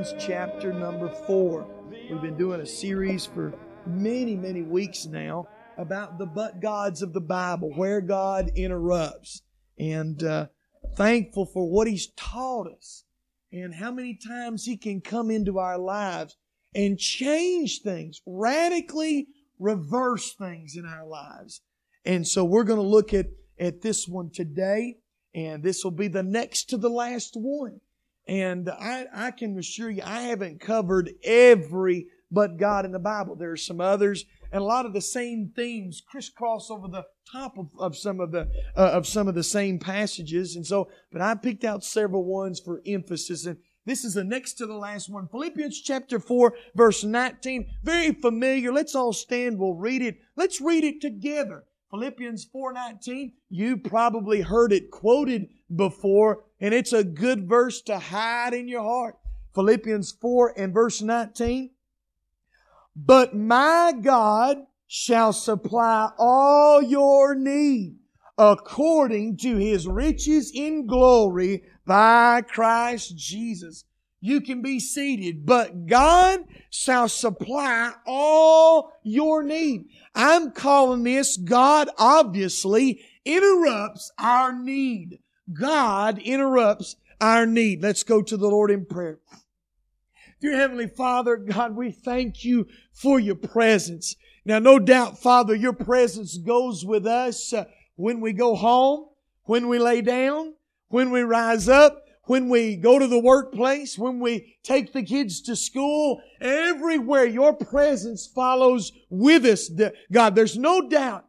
Chapter number four. We've been doing a series for many, many weeks now about the but gods of the Bible, where God interrupts. And uh, thankful for what He's taught us and how many times He can come into our lives and change things, radically reverse things in our lives. And so we're going to look at, at this one today, and this will be the next to the last one. And I, I can assure you, I haven't covered every but God in the Bible. There are some others, and a lot of the same themes crisscross over the top of, of some of the uh, of some of the same passages. And so, but I picked out several ones for emphasis. And this is the next to the last one. Philippians chapter 4, verse 19. Very familiar. Let's all stand. We'll read it. Let's read it together. Philippians 4:19. You probably heard it quoted before, and it's a good verse to hide in your heart. Philippians 4 and verse 19. But my God shall supply all your need according to his riches in glory by Christ Jesus. You can be seated, but God shall supply all your need. I'm calling this God obviously interrupts our need. God interrupts our need. Let's go to the Lord in prayer. Dear Heavenly Father, God, we thank you for your presence. Now, no doubt, Father, your presence goes with us uh, when we go home, when we lay down, when we rise up, when we go to the workplace, when we take the kids to school, everywhere your presence follows with us. God, there's no doubt.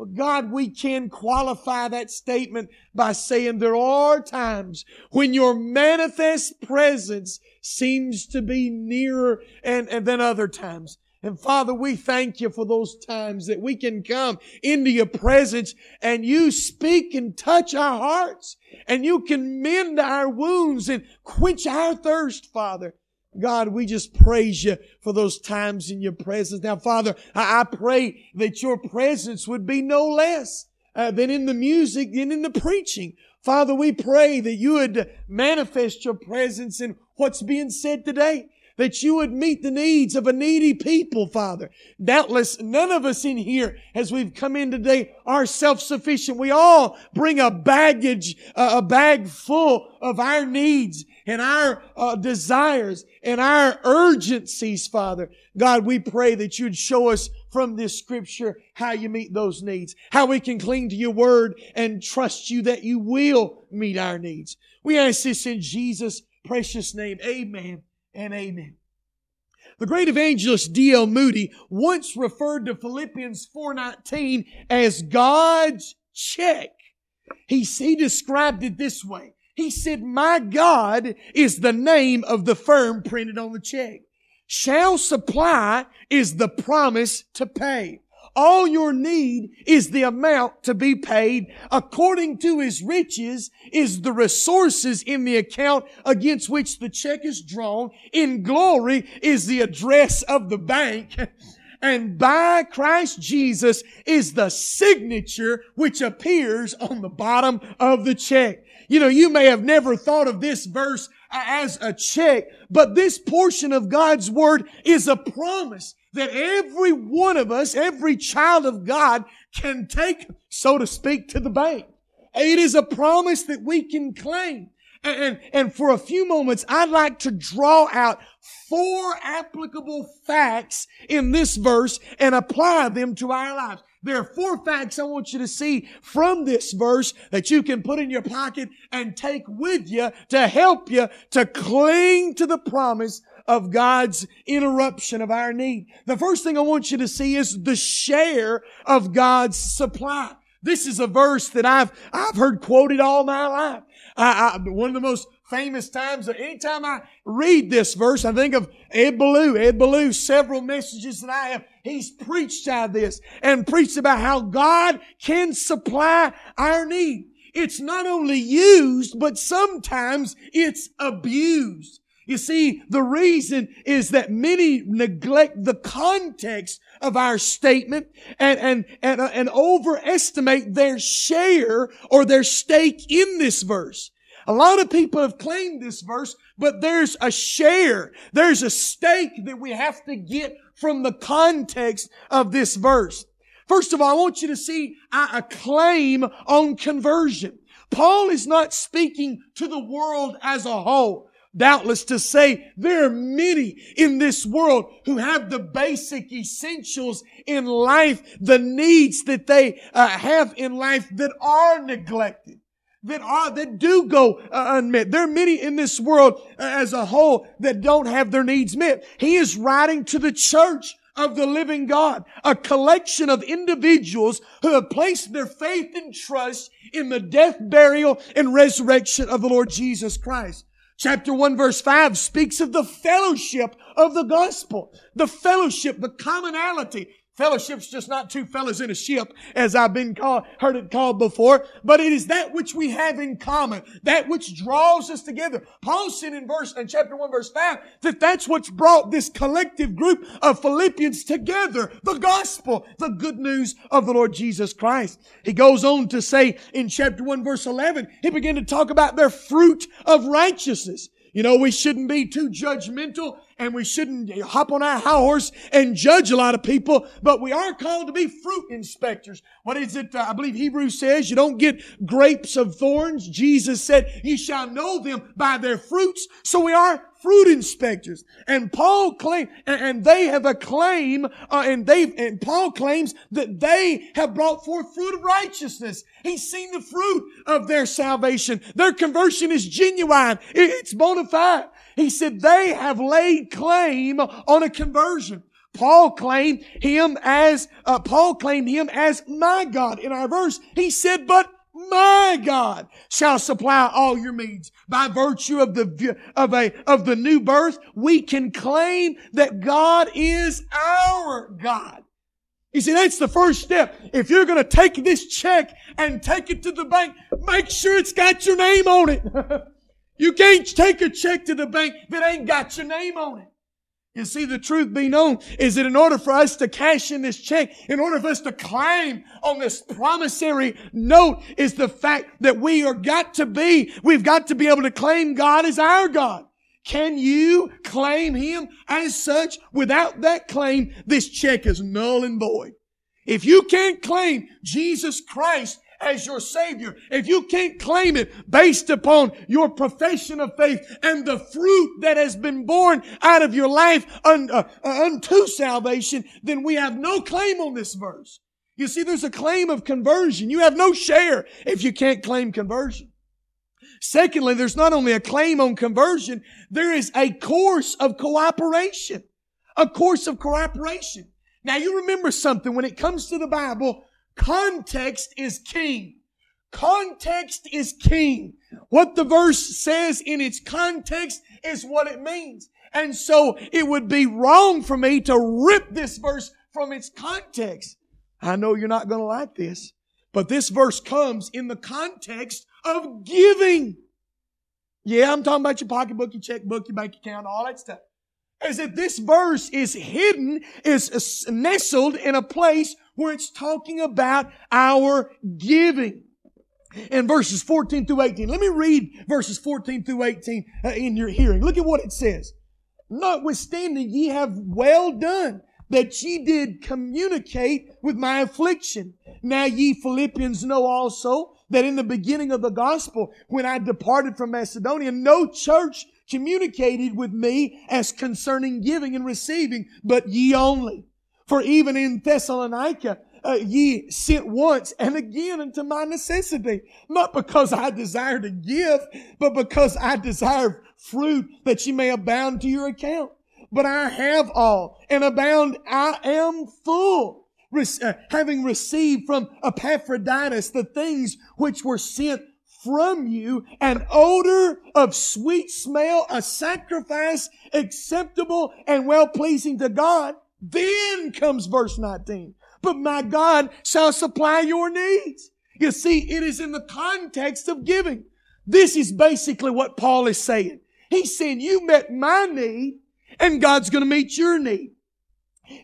But God, we can qualify that statement by saying there are times when your manifest presence seems to be nearer and, and than other times. And Father, we thank you for those times that we can come into your presence and you speak and touch our hearts and you can mend our wounds and quench our thirst, Father. God, we just praise you for those times in your presence. Now, Father, I, pray that your presence would be no less uh, than in the music and in the preaching. Father, we pray that you would manifest your presence in what's being said today. That you would meet the needs of a needy people, Father. Doubtless, none of us in here, as we've come in today, are self-sufficient. We all bring a baggage, a bag full of our needs and our uh, desires and our urgencies, Father. God, we pray that you'd show us from this scripture how you meet those needs, how we can cling to your word and trust you that you will meet our needs. We ask this in Jesus' precious name. Amen and amen. The great evangelist D.L. Moody once referred to Philippians 4.19 as God's check. He, he described it this way. He said, My God is the name of the firm printed on the check. Shall supply is the promise to pay. All your need is the amount to be paid. According to his riches is the resources in the account against which the check is drawn. In glory is the address of the bank. And by Christ Jesus is the signature which appears on the bottom of the check. You know, you may have never thought of this verse as a check, but this portion of God's Word is a promise that every one of us, every child of God can take, so to speak, to the bank. It is a promise that we can claim. And, and, for a few moments, I'd like to draw out four applicable facts in this verse and apply them to our lives. There are four facts I want you to see from this verse that you can put in your pocket and take with you to help you to cling to the promise of God's interruption of our need. The first thing I want you to see is the share of God's supply. This is a verse that I've, I've heard quoted all my life. I, I, one of the most famous times, anytime I read this verse, I think of Ed Ballou. Ed Ballou, several messages that I have, he's preached out of this and preached about how God can supply our need. It's not only used, but sometimes it's abused. You see, the reason is that many neglect the context of our statement and, and, and, uh, and overestimate their share or their stake in this verse. A lot of people have claimed this verse, but there's a share. There's a stake that we have to get from the context of this verse. First of all, I want you to see a claim on conversion. Paul is not speaking to the world as a whole. Doubtless to say there are many in this world who have the basic essentials in life, the needs that they uh, have in life that are neglected that are that do go uh, unmet. There are many in this world uh, as a whole that don't have their needs met. He is writing to the church of the living God, a collection of individuals who have placed their faith and trust in the death, burial, and resurrection of the Lord Jesus Christ. Chapter 1 verse 5 speaks of the fellowship of the gospel. The fellowship, the commonality, Fellowship's just not two fellows in a ship, as I've been called, heard it called before, but it is that which we have in common, that which draws us together. Paul said in verse, in chapter 1 verse 5, that that's what's brought this collective group of Philippians together, the gospel, the good news of the Lord Jesus Christ. He goes on to say in chapter 1 verse 11, he began to talk about their fruit of righteousness. You know, we shouldn't be too judgmental and we shouldn't hop on our horse and judge a lot of people, but we are called to be fruit inspectors. What is it? Uh, I believe Hebrews says you don't get grapes of thorns. Jesus said, you shall know them by their fruits. So we are fruit inspectors. And Paul claim, and they have a claim, uh, and they, and Paul claims that they have brought forth fruit of righteousness. He's seen the fruit of their salvation. Their conversion is genuine. It's bona fide. He said they have laid claim on a conversion. Paul claimed him as, uh, Paul claimed him as my God. In our verse, he said, but my God shall supply all your needs. By virtue of the, of a, of the new birth, we can claim that God is our God. You see, that's the first step. If you're going to take this check and take it to the bank, make sure it's got your name on it. you can't take a check to the bank that ain't got your name on it. You see, the truth be known is that in order for us to cash in this check, in order for us to claim on this promissory note is the fact that we are got to be, we've got to be able to claim God as our God. Can you claim Him as such? Without that claim, this check is null and void. If you can't claim Jesus Christ as your Savior, if you can't claim it based upon your profession of faith and the fruit that has been born out of your life un, uh, uh, unto salvation, then we have no claim on this verse. You see, there's a claim of conversion. You have no share if you can't claim conversion. Secondly, there's not only a claim on conversion, there is a course of cooperation. A course of cooperation. Now you remember something when it comes to the Bible, Context is king. Context is king. What the verse says in its context is what it means. And so it would be wrong for me to rip this verse from its context. I know you're not going to like this, but this verse comes in the context of giving. Yeah, I'm talking about your pocketbook, your checkbook, your bank account, all that stuff. As if this verse is hidden, is nestled in a place where it's talking about our giving. In verses 14 through 18. Let me read verses 14 through 18 uh, in your hearing. Look at what it says. Notwithstanding, ye have well done that ye did communicate with my affliction. Now ye Philippians know also that in the beginning of the gospel, when I departed from Macedonia, no church communicated with me as concerning giving and receiving, but ye only. For even in Thessalonica, uh, ye sent once and again unto my necessity. Not because I desire to give, but because I desire fruit that ye may abound to your account. But I have all and abound. I am full. uh, having received from Epaphroditus the things which were sent from you an odor of sweet smell, a sacrifice acceptable and well pleasing to God. Then comes verse 19. But my God shall supply your needs. You see, it is in the context of giving. This is basically what Paul is saying. He's saying, you met my need and God's going to meet your need.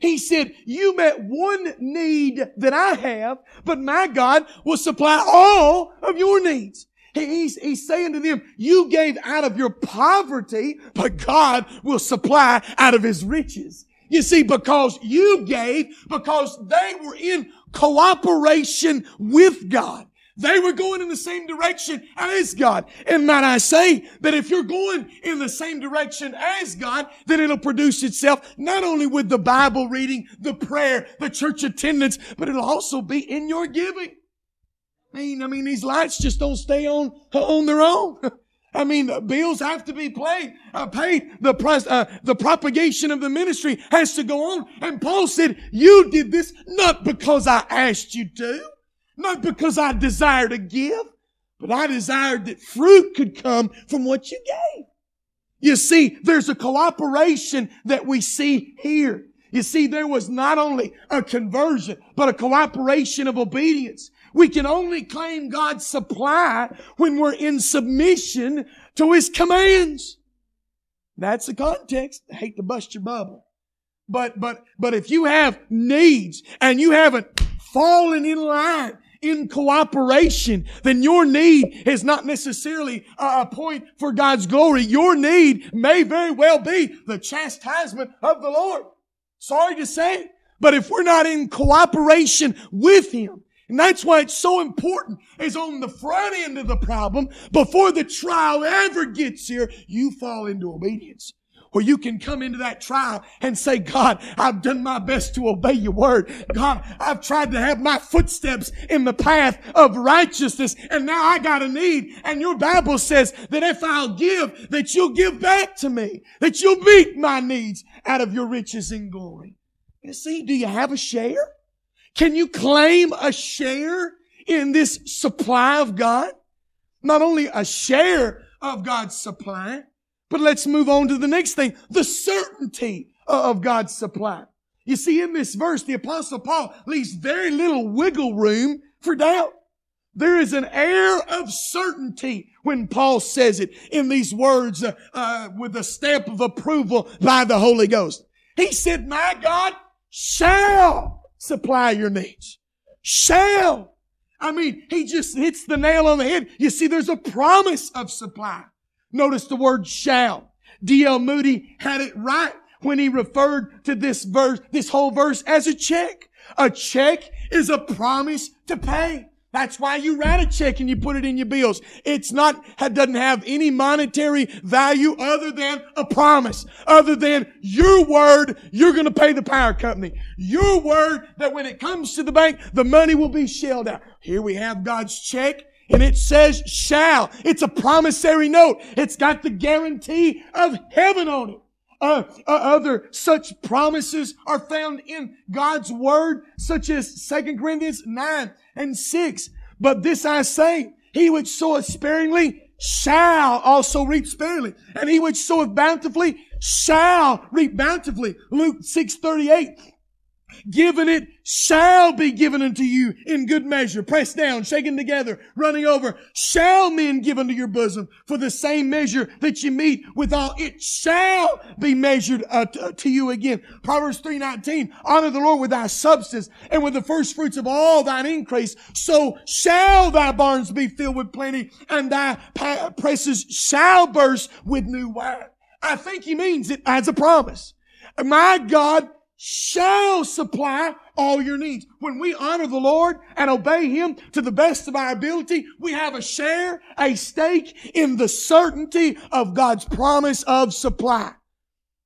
He said, you met one need that I have, but my God will supply all of your needs. He's, he's saying to them, you gave out of your poverty, but God will supply out of his riches. You see, because you gave, because they were in cooperation with God. They were going in the same direction as God. And might I say that if you're going in the same direction as God, then it'll produce itself not only with the Bible reading, the prayer, the church attendance, but it'll also be in your giving. I mean, I mean, these lights just don't stay on, on their own. I mean, bills have to be paid. Uh, paid. The uh, the propagation of the ministry has to go on. And Paul said, "You did this not because I asked you to, not because I desire to give, but I desired that fruit could come from what you gave." You see, there's a cooperation that we see here. You see, there was not only a conversion, but a cooperation of obedience. We can only claim God's supply when we're in submission to His commands. That's the context. I hate to bust your bubble. But, but, but if you have needs and you haven't fallen in line in cooperation, then your need is not necessarily a point for God's glory. Your need may very well be the chastisement of the Lord. Sorry to say, but if we're not in cooperation with Him, and that's why it's so important is on the front end of the problem, before the trial ever gets here, you fall into obedience. Where you can come into that trial and say, God, I've done my best to obey your word. God, I've tried to have my footsteps in the path of righteousness and now I got a need. And your Bible says that if I'll give, that you'll give back to me, that you'll meet my needs out of your riches and glory. You see, do you have a share? Can you claim a share in this supply of God? Not only a share of God's supply, but let's move on to the next thing. The certainty of God's supply. You see, in this verse, the apostle Paul leaves very little wiggle room for doubt. There is an air of certainty when Paul says it in these words uh, uh, with a stamp of approval by the Holy Ghost. He said, my God shall supply your needs. Shall. I mean, he just hits the nail on the head. You see, there's a promise of supply. Notice the word shall. D.L. Moody had it right when he referred to this verse, this whole verse as a check. A check is a promise to pay. That's why you write a check and you put it in your bills. It's not, it doesn't have any monetary value other than a promise, other than your word, you're going to pay the power company. Your word that when it comes to the bank, the money will be shelled out. Here we have God's check. And it says shall. It's a promissory note. It's got the guarantee of heaven on it. Uh, uh, other such promises are found in God's word, such as 2 Corinthians 9 and 6. But this I say, he which soweth sparingly shall also reap sparingly. And he which soweth bountifully shall reap bountifully. Luke 6 38 given it shall be given unto you in good measure, pressed down, shaken together, running over, shall men give unto your bosom for the same measure that you meet withal. It shall be measured uh, uh, to you again. Proverbs 3.19, honor the Lord with thy substance and with the first fruits of all thine increase. So shall thy barns be filled with plenty and thy presses shall burst with new wine. I think he means it as a promise. My God shall supply all your needs. When we honor the Lord and obey Him to the best of our ability, we have a share, a stake in the certainty of God's promise of supply.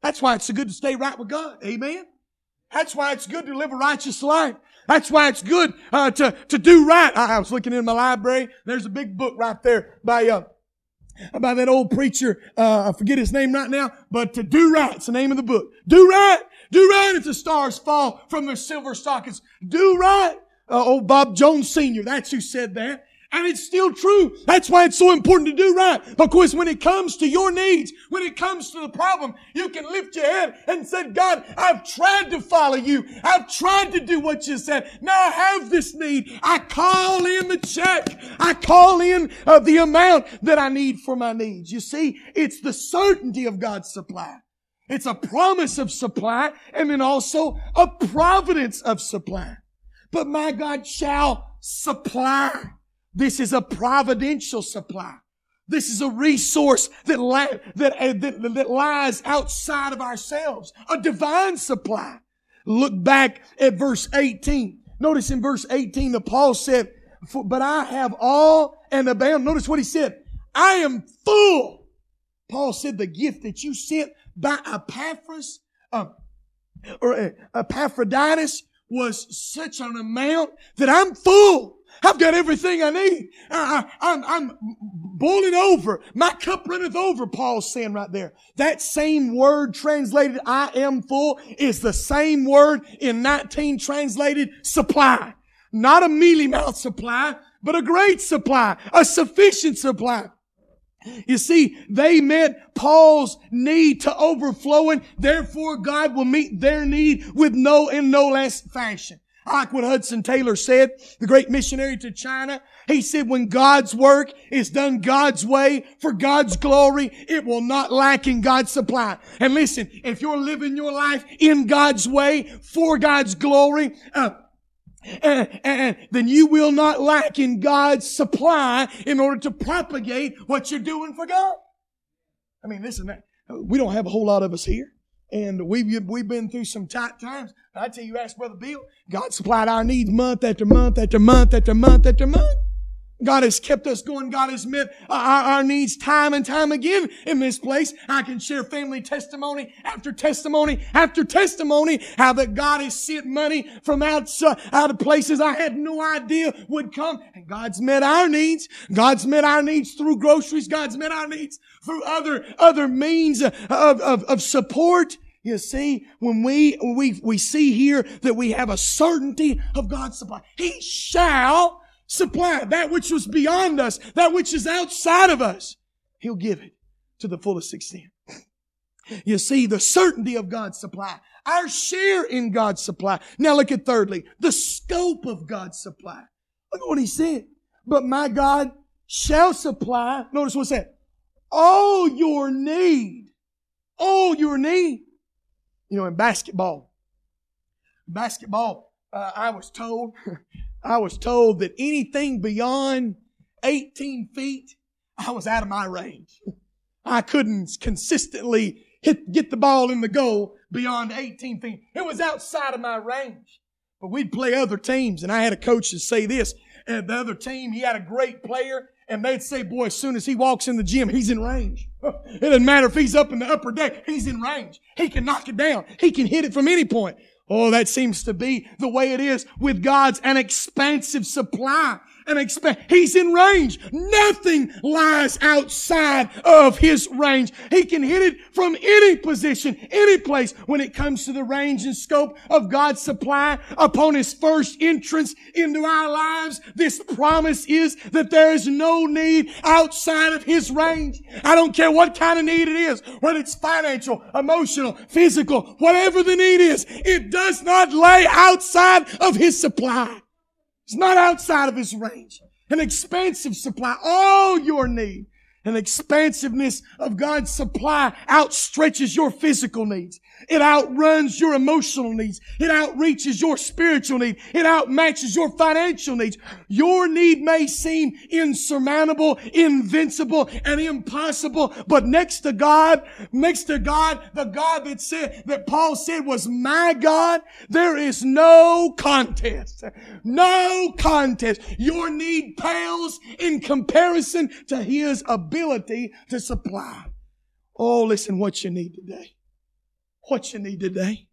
That's why it's so good to stay right with God. Amen. That's why it's good to live a righteous life. That's why it's good uh, to to do right. I, I was looking in my library. There's a big book right there by uh, by that old preacher. Uh, I forget his name right now, but to do right's the name of the book. Do right, do right if the stars fall from their silver sockets. Do right. Uh, old Bob Jones Sr. That's who said that. And it's still true. That's why it's so important to do right. Because when it comes to your needs, when it comes to the problem, you can lift your head and say, God, I've tried to follow you. I've tried to do what you said. Now I have this need. I call in the check. I call in uh, the amount that I need for my needs. You see, it's the certainty of God's supply. It's a promise of supply and then also a providence of supply. But my God shall supply. This is a providential supply. This is a resource that, li- that, uh, that, that lies outside of ourselves. A divine supply. Look back at verse 18. Notice in verse 18 that Paul said, but I have all and abound. Notice what he said. I am full. Paul said the gift that you sent by Epaphras, uh, or uh, Epaphroditus was such an amount that I'm full. I've got everything I need. I, I'm, I'm boiling over. My cup runneth over, Paul's saying right there. That same word translated, I am full, is the same word in 19 translated supply. Not a mealy mouth supply, but a great supply, a sufficient supply. You see, they met Paul's need to overflowing. Therefore, God will meet their need with no, in no less fashion. Like what Hudson Taylor said, the great missionary to China. He said, when God's work is done God's way for God's glory, it will not lack in God's supply. And listen, if you're living your life in God's way for God's glory, uh, and, and, then you will not lack in God's supply in order to propagate what you're doing for God. I mean, listen, we don't have a whole lot of us here. And we've, we've been through some tight times. I tell you, ask Brother Bill, God supplied our needs month after month after month after month after month. God has kept us going. God has met our, our, needs time and time again in this place. I can share family testimony after testimony after testimony how that God has sent money from outside, uh, out of places I had no idea would come. And God's met our needs. God's met our needs through groceries. God's met our needs through other, other means of, of, of support. You see, when we, we, we see here that we have a certainty of God's supply, He shall supply that which was beyond us, that which is outside of us. He'll give it to the fullest extent. You see, the certainty of God's supply, our share in God's supply. Now look at thirdly, the scope of God's supply. Look at what he said. But my God shall supply, notice what's that? All your need. All your need you know, in basketball, basketball, uh, I was told, I was told that anything beyond 18 feet, I was out of my range. I couldn't consistently hit, get the ball in the goal beyond 18 feet. It was outside of my range. But we'd play other teams, and I had a coach to say this. And the other team, he had a great player, and they'd say, boy, as soon as he walks in the gym, he's in range. It doesn't matter if he's up in the upper deck, he's in range. He can knock it down. He can hit it from any point. Oh, that seems to be the way it is with God's an expansive supply and expand. He's in range. Nothing lies outside of his range. He can hit it from any position, any place when it comes to the range and scope of God's supply upon his first entrance into our lives. This promise is that there is no need outside of his range. I don't care what kind of need it is, whether it's financial, emotional, physical, whatever the need is, it does not lay outside of his supply. It's not outside of his range. An expansive supply, all your need. An expansiveness of God's supply outstretches your physical needs. It outruns your emotional needs. It outreaches your spiritual need. It outmatches your financial needs. Your need may seem insurmountable, invincible, and impossible, but next to God, next to God, the God that said, that Paul said was my God, there is no contest. No contest. Your need pales in comparison to His ability to supply. Oh, listen what you need today what you need today.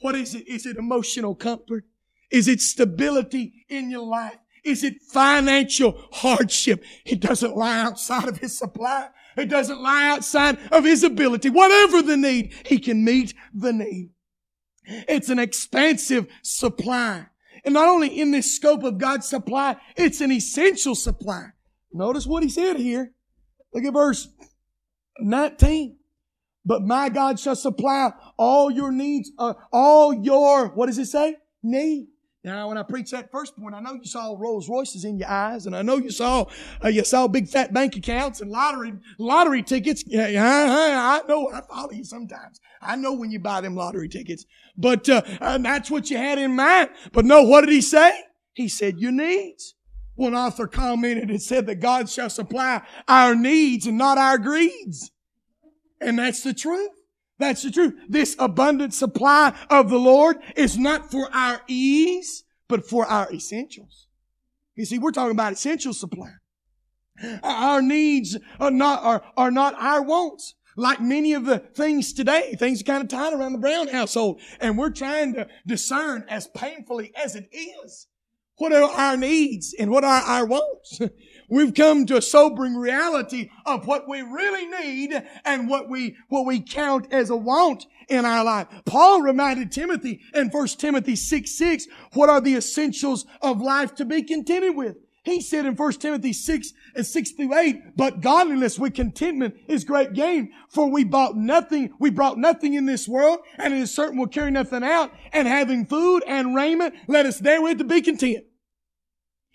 What is it? Is it emotional comfort? Is it stability in your life? Is it financial hardship? It doesn't lie outside of His supply. It doesn't lie outside of His ability. Whatever the need, He can meet the need. It's an expansive supply. And not only in this scope of God's supply, it's an essential supply. Notice what He said here. Look at verse 19. But my God shall supply all your needs, uh, all your, what does it say? Need. Now, when I preach that first point, I know you saw Rolls Royces in your eyes, and I know you saw uh, you saw big fat bank accounts and lottery lottery tickets. Yeah, I, I know I follow you sometimes. I know when you buy them lottery tickets, but uh, that's what you had in mind. But no, what did he say? He said your needs. One author commented and said that God shall supply our needs and not our greeds. And that's the truth. That's the truth. This abundant supply of the Lord is not for our ease, but for our essentials. You see, we're talking about essential supply. Our needs are not, are, are not our wants. Like many of the things today, things are kind of tight around the Brown household. And we're trying to discern as painfully as it is what are our needs and what are our wants? We've come to a sobering reality of what we really need and what we, what we count as a want in our life. Paul reminded Timothy in 1 Timothy 6, 6, what are the essentials of life to be contented with? He said in 1 Timothy 6 and 6 through 8, but godliness with contentment is great gain. For we bought nothing, we brought nothing in this world, and it is certain we'll carry nothing out. And having food and raiment, let us therewith to be content.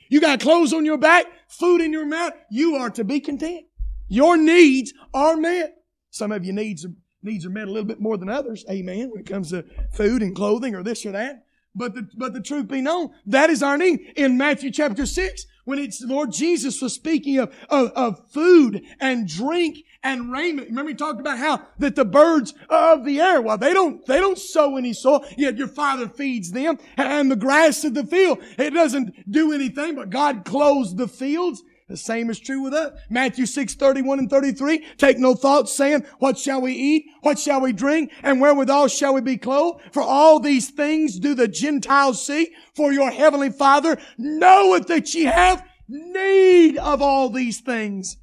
You got clothes on your back, food in your mouth, you are to be content. Your needs are met. Some of your needs are, needs are met a little bit more than others. Amen. When it comes to food and clothing or this or that. But the, but the truth be known, that is our need. In Matthew chapter 6, when it's Lord Jesus was speaking of, of, of food and drink and raiment. Remember he talked about how that the birds of the air, well, they don't, they don't sow any soil, yet your father feeds them. And the grass of the field, it doesn't do anything, but God clothes the fields. The same is true with us. Matthew 6, 31 and 33. Take no thought saying, what shall we eat? What shall we drink? And wherewithal shall we be clothed? For all these things do the Gentiles seek. For your heavenly Father knoweth that ye have need of all these things.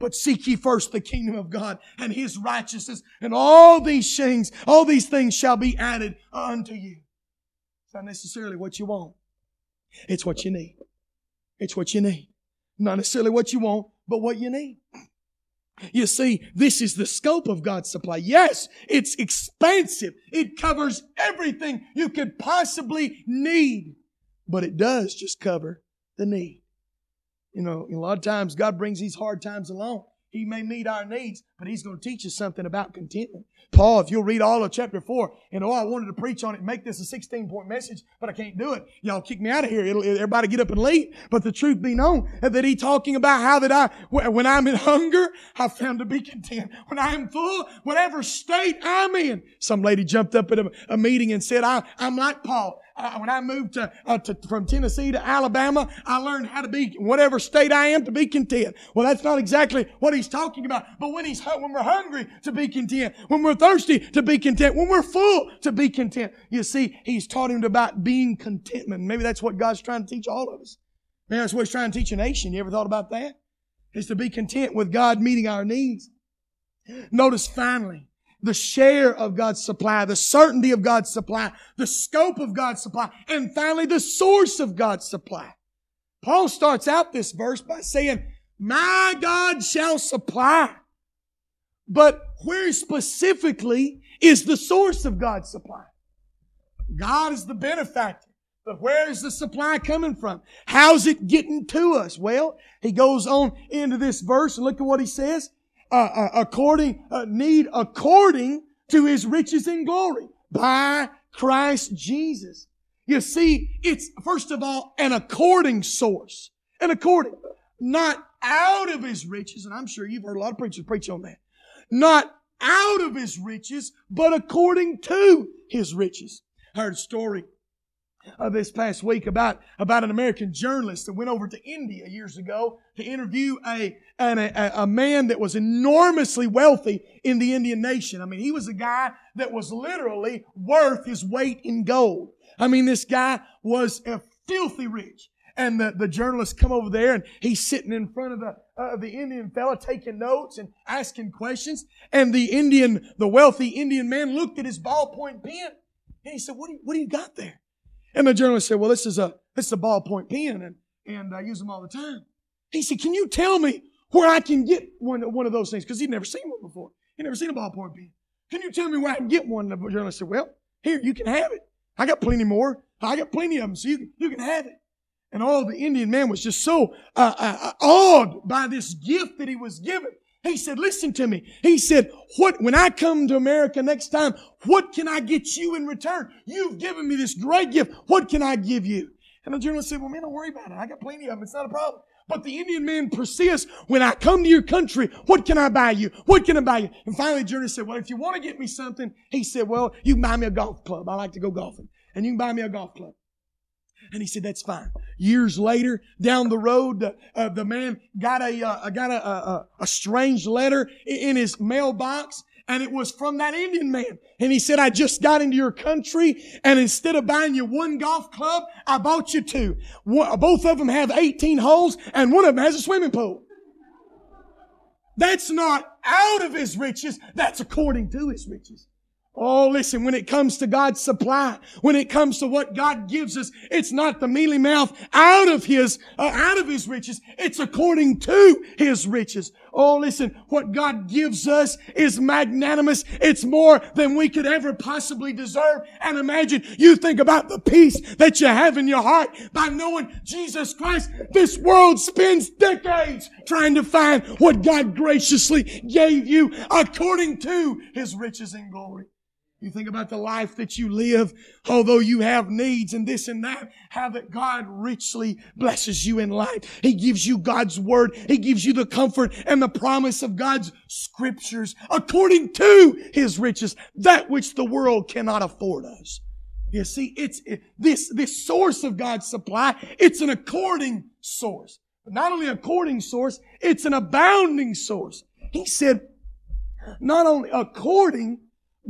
But seek ye first the kingdom of God and his righteousness, and all these things, all these things shall be added unto you. It's not necessarily what you want. It's what you need. It's what you need. Not necessarily what you want, but what you need. You see, this is the scope of God's supply. Yes, it's expansive. It covers everything you could possibly need, but it does just cover the need. You know, a lot of times God brings these hard times along. He may meet our needs, but He's going to teach us something about contentment. Paul, if you'll read all of chapter 4, and oh, I wanted to preach on it, make this a 16 point message, but I can't do it. Y'all kick me out of here. It'll, everybody get up and leave. But the truth be known that he talking about how that I, when I'm in hunger, I found to be content. When I am full, whatever state I'm in. Some lady jumped up at a, a meeting and said, I, I'm like Paul when I moved to, uh, to, from Tennessee to Alabama, I learned how to be whatever state I am to be content. Well, that's not exactly what he's talking about. But when he's when we're hungry to be content, when we're thirsty to be content, when we're full to be content, you see, he's taught him about being contentment. Maybe that's what God's trying to teach all of us. Maybe that's what he's trying to teach a nation. You ever thought about that? Is to be content with God meeting our needs. Notice finally, the share of God's supply, the certainty of God's supply, the scope of God's supply, and finally the source of God's supply. Paul starts out this verse by saying, my God shall supply. But where specifically is the source of God's supply? God is the benefactor. But where is the supply coming from? How's it getting to us? Well, he goes on into this verse and look at what he says uh, uh, according, uh, need according to his riches and glory by Christ Jesus. You see, it's first of all an according source. An according. Not out of his riches, and I'm sure you've heard a lot of preachers preach on that. Not out of his riches, but according to his riches. I heard a story uh, this past week about, about an American journalist that went over to India years ago to interview a, an, a, a man that was enormously wealthy in the Indian nation. I mean, he was a guy that was literally worth his weight in gold. I mean, this guy was filthy rich. and the, the journalist come over there and he's sitting in front of the, uh, the Indian fella taking notes and asking questions. And the Indian, the wealthy Indian man looked at his ballpoint pen and he said, what do you, what do you got there? And the journalist said, well, this is a, this is a ballpoint pen and, and I use them all the time. He said, can you tell me where I can get one, one of those things? Cause he'd never seen one before. He'd never seen a ballpoint pen. Can you tell me where I can get one? And the journalist said, well, here, you can have it. I got plenty more. I got plenty of them, so you, you can have it. And all the Indian man was just so uh, uh, uh, awed by this gift that he was given. He said, listen to me. He said, what, when I come to America next time, what can I get you in return? You've given me this great gift. What can I give you? And the journalist said, well, man, don't worry about it. I got plenty of them. It's not a problem. But the Indian man persists, when I come to your country, what can I buy you? What can I buy you? And finally, the journalist said, well, if you want to get me something, he said, well, you can buy me a golf club. I like to go golfing. And you can buy me a golf club. And he said, that's fine. Years later, down the road, uh, uh, the man got a, uh, got a, a, a strange letter in his mailbox and it was from that Indian man. And he said, I just got into your country and instead of buying you one golf club, I bought you two. Both of them have 18 holes and one of them has a swimming pool. That's not out of his riches. That's according to his riches. Oh, listen, when it comes to God's supply, when it comes to what God gives us, it's not the mealy mouth out of His, uh, out of His riches. It's according to His riches. Oh, listen, what God gives us is magnanimous. It's more than we could ever possibly deserve and imagine. You think about the peace that you have in your heart by knowing Jesus Christ. This world spends decades trying to find what God graciously gave you according to His riches and glory. You think about the life that you live, although you have needs and this and that, how that God richly blesses you in life. He gives you God's word. He gives you the comfort and the promise of God's scriptures according to His riches, that which the world cannot afford us. You see, it's it, this, this source of God's supply, it's an according source. But not only according source, it's an abounding source. He said, not only according,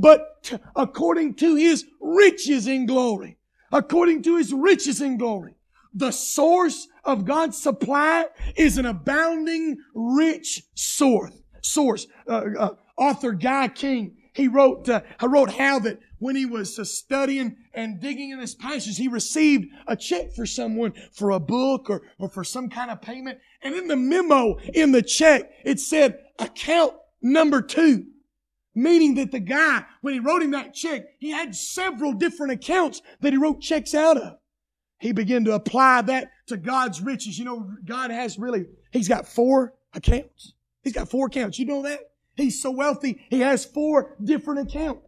but according to his riches in glory. According to his riches in glory. The source of God's supply is an abounding, rich source. Source. Uh, uh, author Guy King, he wrote, uh, he wrote how that when he was uh, studying and digging in this passage, he received a check for someone for a book or, or for some kind of payment. And in the memo in the check, it said account number two. Meaning that the guy, when he wrote him that check, he had several different accounts that he wrote checks out of. He began to apply that to God's riches. You know, God has really, he's got four accounts. He's got four accounts. You know that? He's so wealthy, he has four different accounts.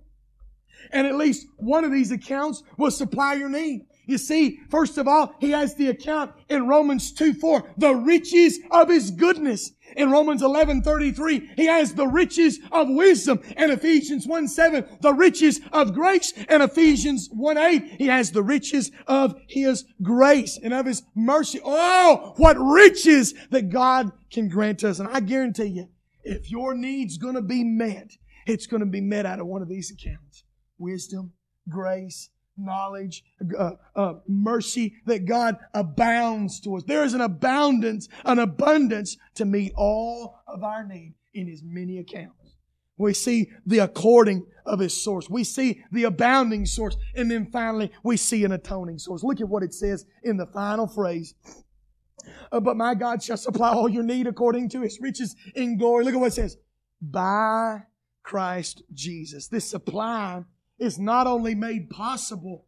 And at least one of these accounts will supply your need. You see, first of all, he has the account in Romans 2 4, the riches of his goodness. In Romans 11 33, he has the riches of wisdom. In Ephesians 1 7, the riches of grace. In Ephesians 1 8, he has the riches of his grace and of his mercy. Oh, what riches that God can grant us. And I guarantee you, if your need's gonna be met, it's gonna be met out of one of these accounts. Wisdom, grace, knowledge, uh, uh, mercy that God abounds to us. There is an abundance, an abundance to meet all of our need in His many accounts. We see the according of His source. We see the abounding source. And then finally, we see an atoning source. Look at what it says in the final phrase. Uh, but my God shall supply all your need according to His riches in glory. Look at what it says. By Christ Jesus. This supply is not only made possible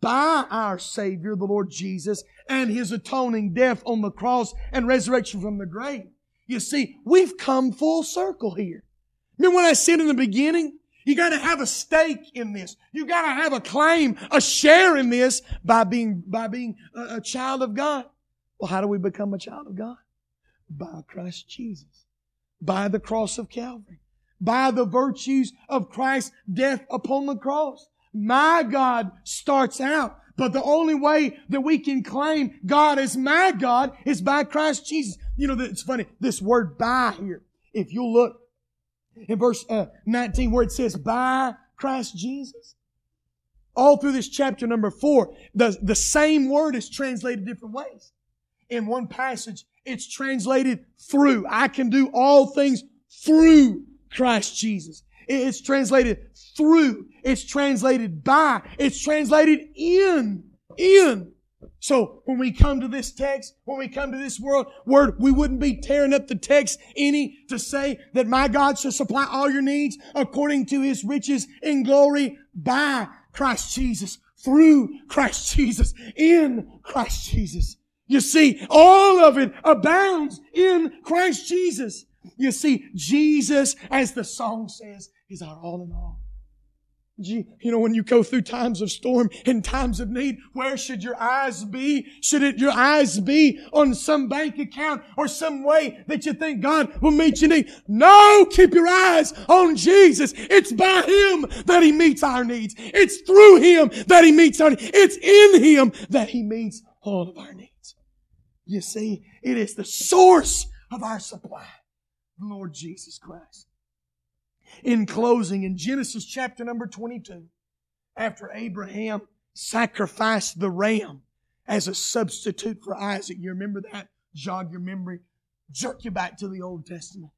by our Savior, the Lord Jesus, and His atoning death on the cross and resurrection from the grave. You see, we've come full circle here. Remember when I said in the beginning, you gotta have a stake in this. You gotta have a claim, a share in this by being, by being a, a child of God. Well, how do we become a child of God? By Christ Jesus. By the cross of Calvary by the virtues of Christ's death upon the cross. My God starts out, but the only way that we can claim God as my God is by Christ Jesus. You know, it's funny, this word by here, if you look in verse uh, 19 where it says by Christ Jesus, all through this chapter number four, the, the same word is translated different ways. In one passage, it's translated through. I can do all things through Christ Jesus. It's translated through. It's translated by. It's translated in. In. So when we come to this text, when we come to this world word, we wouldn't be tearing up the text any to say that my God shall supply all your needs according to his riches in glory by Christ Jesus, through Christ Jesus, in Christ Jesus. You see, all of it abounds in Christ Jesus. You see, Jesus, as the song says, is our all in all. You know, when you go through times of storm and times of need, where should your eyes be? Should it, your eyes be on some bank account or some way that you think God will meet your need? No, keep your eyes on Jesus. It's by Him that He meets our needs. It's through Him that He meets our needs. It's in Him that He meets all of our needs. You see, it is the source of our supply, the Lord Jesus Christ in closing, in Genesis chapter number 22, after Abraham sacrificed the ram as a substitute for Isaac, you remember that? Jog your memory, jerk you back to the Old Testament.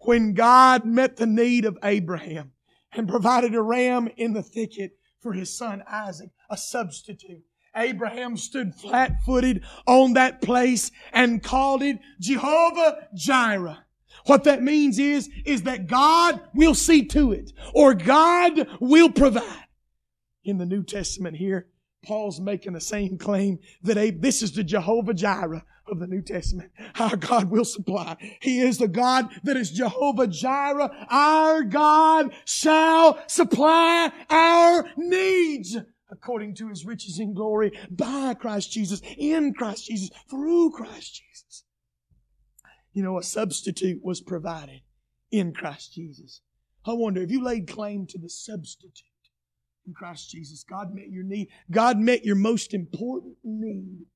When God met the need of Abraham and provided a ram in the thicket for his son Isaac, a substitute. Abraham stood flat footed on that place and called it Jehovah Jireh. What that means is, is that God will see to it, or God will provide. In the New Testament here, Paul's making the same claim that Abe, this is the Jehovah Jireh of the New Testament. Our God will supply. He is the God that is Jehovah Jireh. Our God shall supply our needs according to his riches in glory by Christ Jesus, in Christ Jesus, through Christ Jesus you know, a substitute was provided in Christ Jesus. I wonder if you laid claim to the substitute in Christ Jesus, God met your need. God met your most important need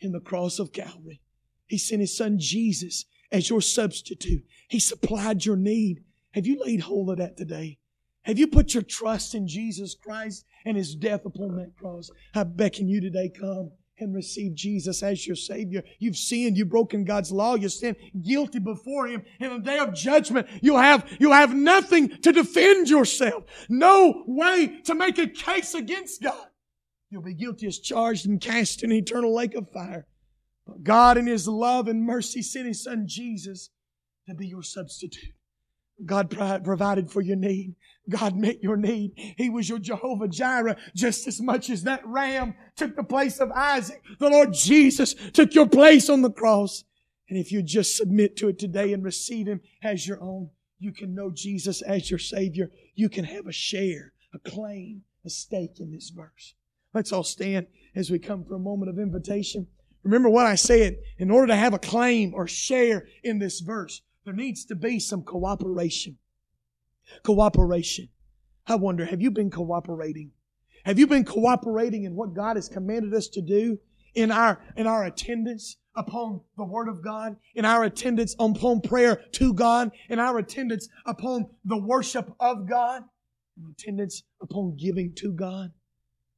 in the cross of Calvary. He sent His Son Jesus as your substitute. He supplied your need. Have you laid hold of that today? Have you put your trust in Jesus Christ and His death upon that cross? I beckon you today, come and receive Jesus as your Savior. You've sinned, you've broken God's law, you stand guilty before Him. In the day of judgment, you'll have, you'll have nothing to defend yourself. No way to make a case against God. You'll be guilty as charged and cast in an eternal lake of fire. But God in His love and mercy sent His Son Jesus to be your substitute. God provided for your need. God met your need. He was your Jehovah Jireh just as much as that ram took the place of Isaac. The Lord Jesus took your place on the cross. And if you just submit to it today and receive Him as your own, you can know Jesus as your Savior. You can have a share, a claim, a stake in this verse. Let's all stand as we come for a moment of invitation. Remember what I said. In order to have a claim or share in this verse, there needs to be some cooperation. Cooperation. I wonder, have you been cooperating? Have you been cooperating in what God has commanded us to do in our, in our attendance upon the Word of God, in our attendance upon prayer to God, in our attendance upon the worship of God, in attendance upon giving to God?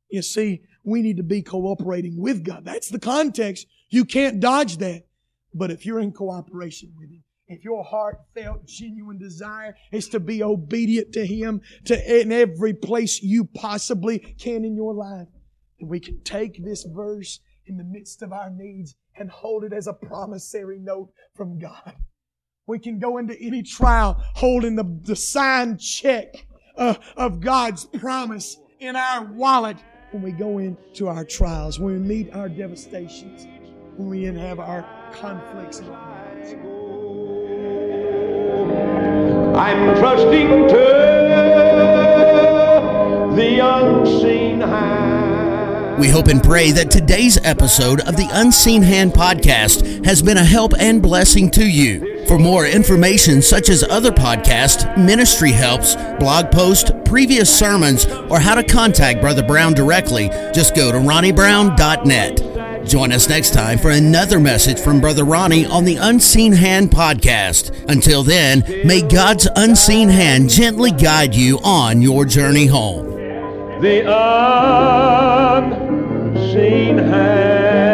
You see, we need to be cooperating with God. That's the context. You can't dodge that. But if you're in cooperation with Him, if your heartfelt, genuine desire is to be obedient to Him to in every place you possibly can in your life, then we can take this verse in the midst of our needs and hold it as a promissory note from God. We can go into any trial holding the, the signed check uh, of God's promise in our wallet when we go into our trials, when we meet our devastations, when we have our conflicts in our lives. I'm trusting to the unseen hand. We hope and pray that today's episode of the Unseen Hand podcast has been a help and blessing to you. For more information, such as other podcasts, ministry helps, blog posts, previous sermons, or how to contact Brother Brown directly, just go to ronniebrown.net. Join us next time for another message from Brother Ronnie on the Unseen Hand podcast. Until then, may God's unseen hand gently guide you on your journey home. The unseen hand.